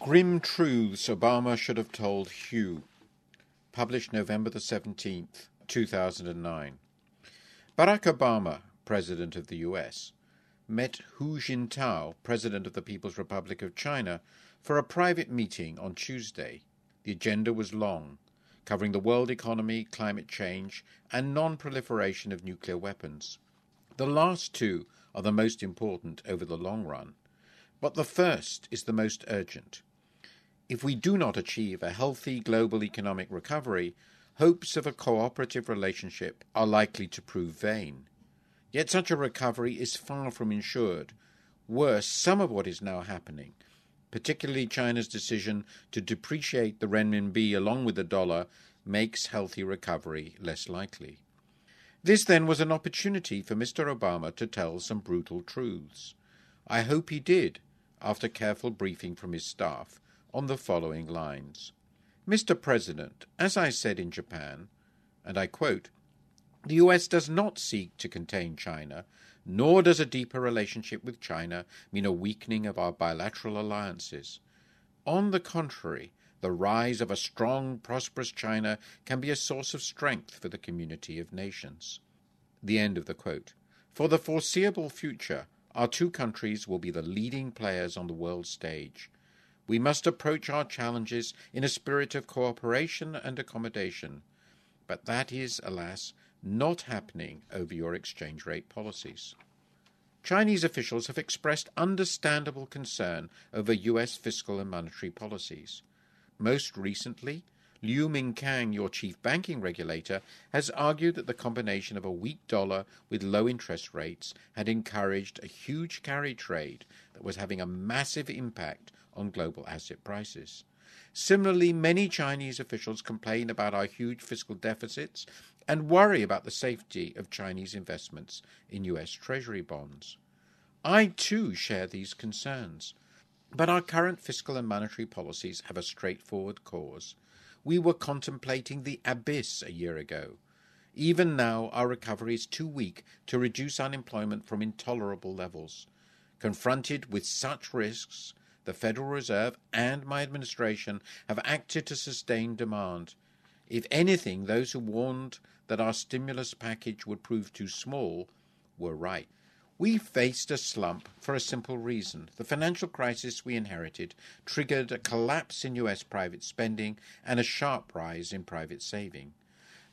Grim Truths Obama Should Have Told Hu, published November the 17th, 2009. Barack Obama, President of the US, met Hu Jintao, President of the People's Republic of China, for a private meeting on Tuesday. The agenda was long, covering the world economy, climate change, and non proliferation of nuclear weapons. The last two are the most important over the long run, but the first is the most urgent. If we do not achieve a healthy global economic recovery, hopes of a cooperative relationship are likely to prove vain. Yet such a recovery is far from ensured. Worse, some of what is now happening, particularly China's decision to depreciate the renminbi along with the dollar, makes healthy recovery less likely. This then was an opportunity for Mr. Obama to tell some brutal truths. I hope he did, after careful briefing from his staff, on the following lines Mr. President, as I said in Japan, and I quote, the US does not seek to contain China, nor does a deeper relationship with China mean a weakening of our bilateral alliances. On the contrary, the rise of a strong, prosperous China can be a source of strength for the community of nations. The end of the quote. For the foreseeable future, our two countries will be the leading players on the world stage. We must approach our challenges in a spirit of cooperation and accommodation. But that is, alas, not happening over your exchange rate policies. Chinese officials have expressed understandable concern over US fiscal and monetary policies. Most recently, Liu Mingkang, your chief banking regulator, has argued that the combination of a weak dollar with low interest rates had encouraged a huge carry trade that was having a massive impact on global asset prices. Similarly, many Chinese officials complain about our huge fiscal deficits and worry about the safety of Chinese investments in US Treasury bonds. I too share these concerns. But our current fiscal and monetary policies have a straightforward cause. We were contemplating the abyss a year ago. Even now, our recovery is too weak to reduce unemployment from intolerable levels. Confronted with such risks, the Federal Reserve and my administration have acted to sustain demand. If anything, those who warned that our stimulus package would prove too small were right. We faced a slump for a simple reason. The financial crisis we inherited triggered a collapse in US private spending and a sharp rise in private saving.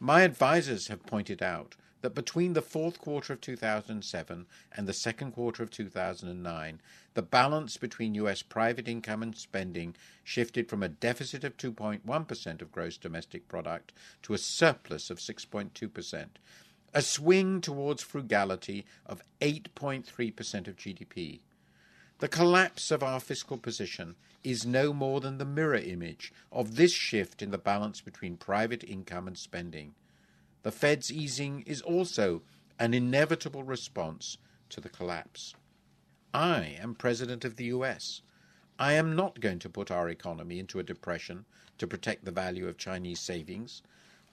My advisers have pointed out that between the fourth quarter of 2007 and the second quarter of 2009, the balance between US private income and spending shifted from a deficit of 2.1% of gross domestic product to a surplus of 6.2%, a swing towards frugality of 8.3% of GDP. The collapse of our fiscal position is no more than the mirror image of this shift in the balance between private income and spending. The Fed's easing is also an inevitable response to the collapse. I am President of the US. I am not going to put our economy into a depression to protect the value of Chinese savings.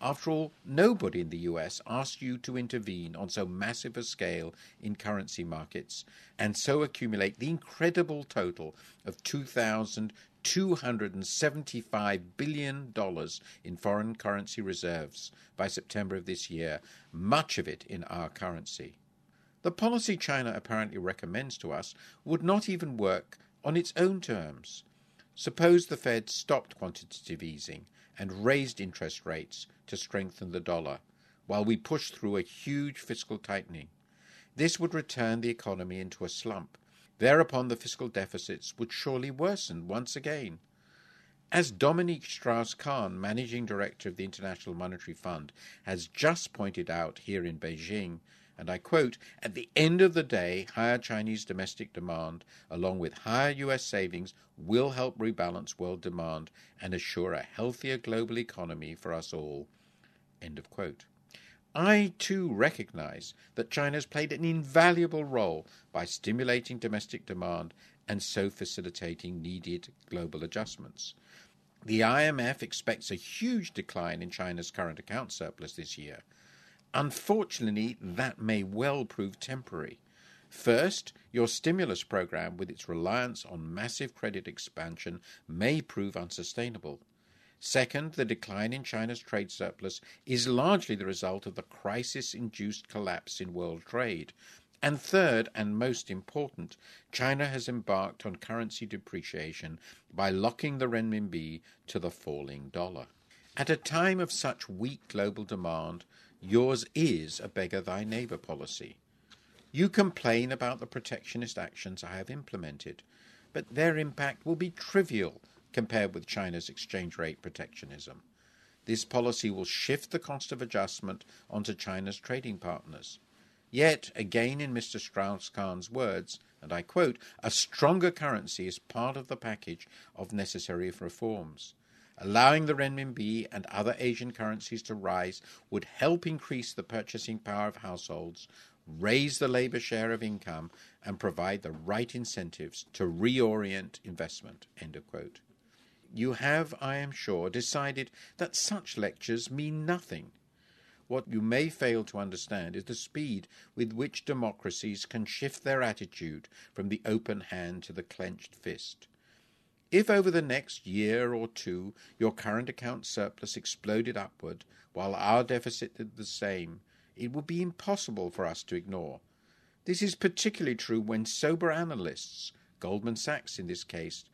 After all, nobody in the US asked you to intervene on so massive a scale in currency markets and so accumulate the incredible total of 2,000 $275 billion in foreign currency reserves by September of this year, much of it in our currency. The policy China apparently recommends to us would not even work on its own terms. Suppose the Fed stopped quantitative easing and raised interest rates to strengthen the dollar, while we push through a huge fiscal tightening. This would return the economy into a slump Thereupon the fiscal deficits would surely worsen once again. As Dominique Strauss Kahn, managing director of the International Monetary Fund, has just pointed out here in Beijing, and I quote, at the end of the day, higher Chinese domestic demand, along with higher US savings, will help rebalance world demand and assure a healthier global economy for us all. End of quote. I too recognize that China has played an invaluable role by stimulating domestic demand and so facilitating needed global adjustments. The IMF expects a huge decline in China's current account surplus this year. Unfortunately, that may well prove temporary. First, your stimulus program, with its reliance on massive credit expansion, may prove unsustainable. Second, the decline in China's trade surplus is largely the result of the crisis induced collapse in world trade. And third, and most important, China has embarked on currency depreciation by locking the renminbi to the falling dollar. At a time of such weak global demand, yours is a beggar thy neighbour policy. You complain about the protectionist actions I have implemented, but their impact will be trivial compared with China's exchange rate protectionism. This policy will shift the cost of adjustment onto China's trading partners. Yet, again in Mr. Strauss Kahn's words, and I quote, a stronger currency is part of the package of necessary reforms. Allowing the renminbi and other Asian currencies to rise would help increase the purchasing power of households, raise the labor share of income, and provide the right incentives to reorient investment. End of quote. You have, I am sure, decided that such lectures mean nothing. What you may fail to understand is the speed with which democracies can shift their attitude from the open hand to the clenched fist. If over the next year or two your current account surplus exploded upward while our deficit did the same, it would be impossible for us to ignore. This is particularly true when sober analysts, Goldman Sachs in this case,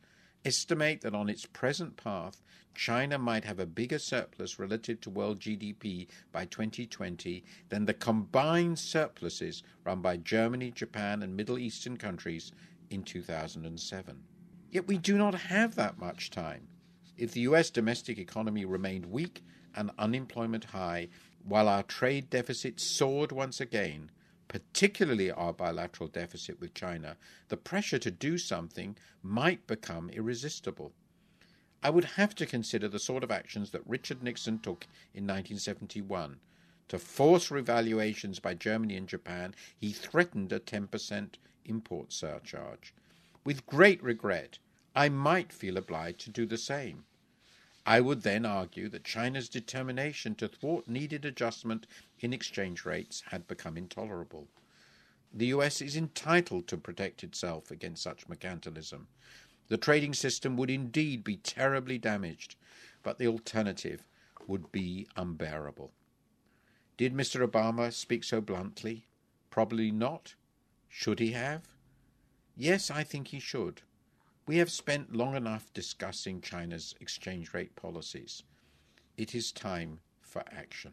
estimate that on its present path, China might have a bigger surplus relative to world GDP by 2020 than the combined surpluses run by Germany, Japan, and Middle Eastern countries in 2007. Yet we do not have that much time. If the US domestic economy remained weak and unemployment high, while our trade deficit soared once again, particularly our bilateral deficit with China, the pressure to do something might become irresistible. I would have to consider the sort of actions that Richard Nixon took in 1971. To force revaluations by Germany and Japan, he threatened a 10% import surcharge. With great regret, I might feel obliged to do the same. I would then argue that China's determination to thwart needed adjustment in exchange rates had become intolerable. The US is entitled to protect itself against such mercantilism. The trading system would indeed be terribly damaged, but the alternative would be unbearable. Did Mr. Obama speak so bluntly? Probably not. Should he have? Yes, I think he should. We have spent long enough discussing China's exchange rate policies. It is time for action.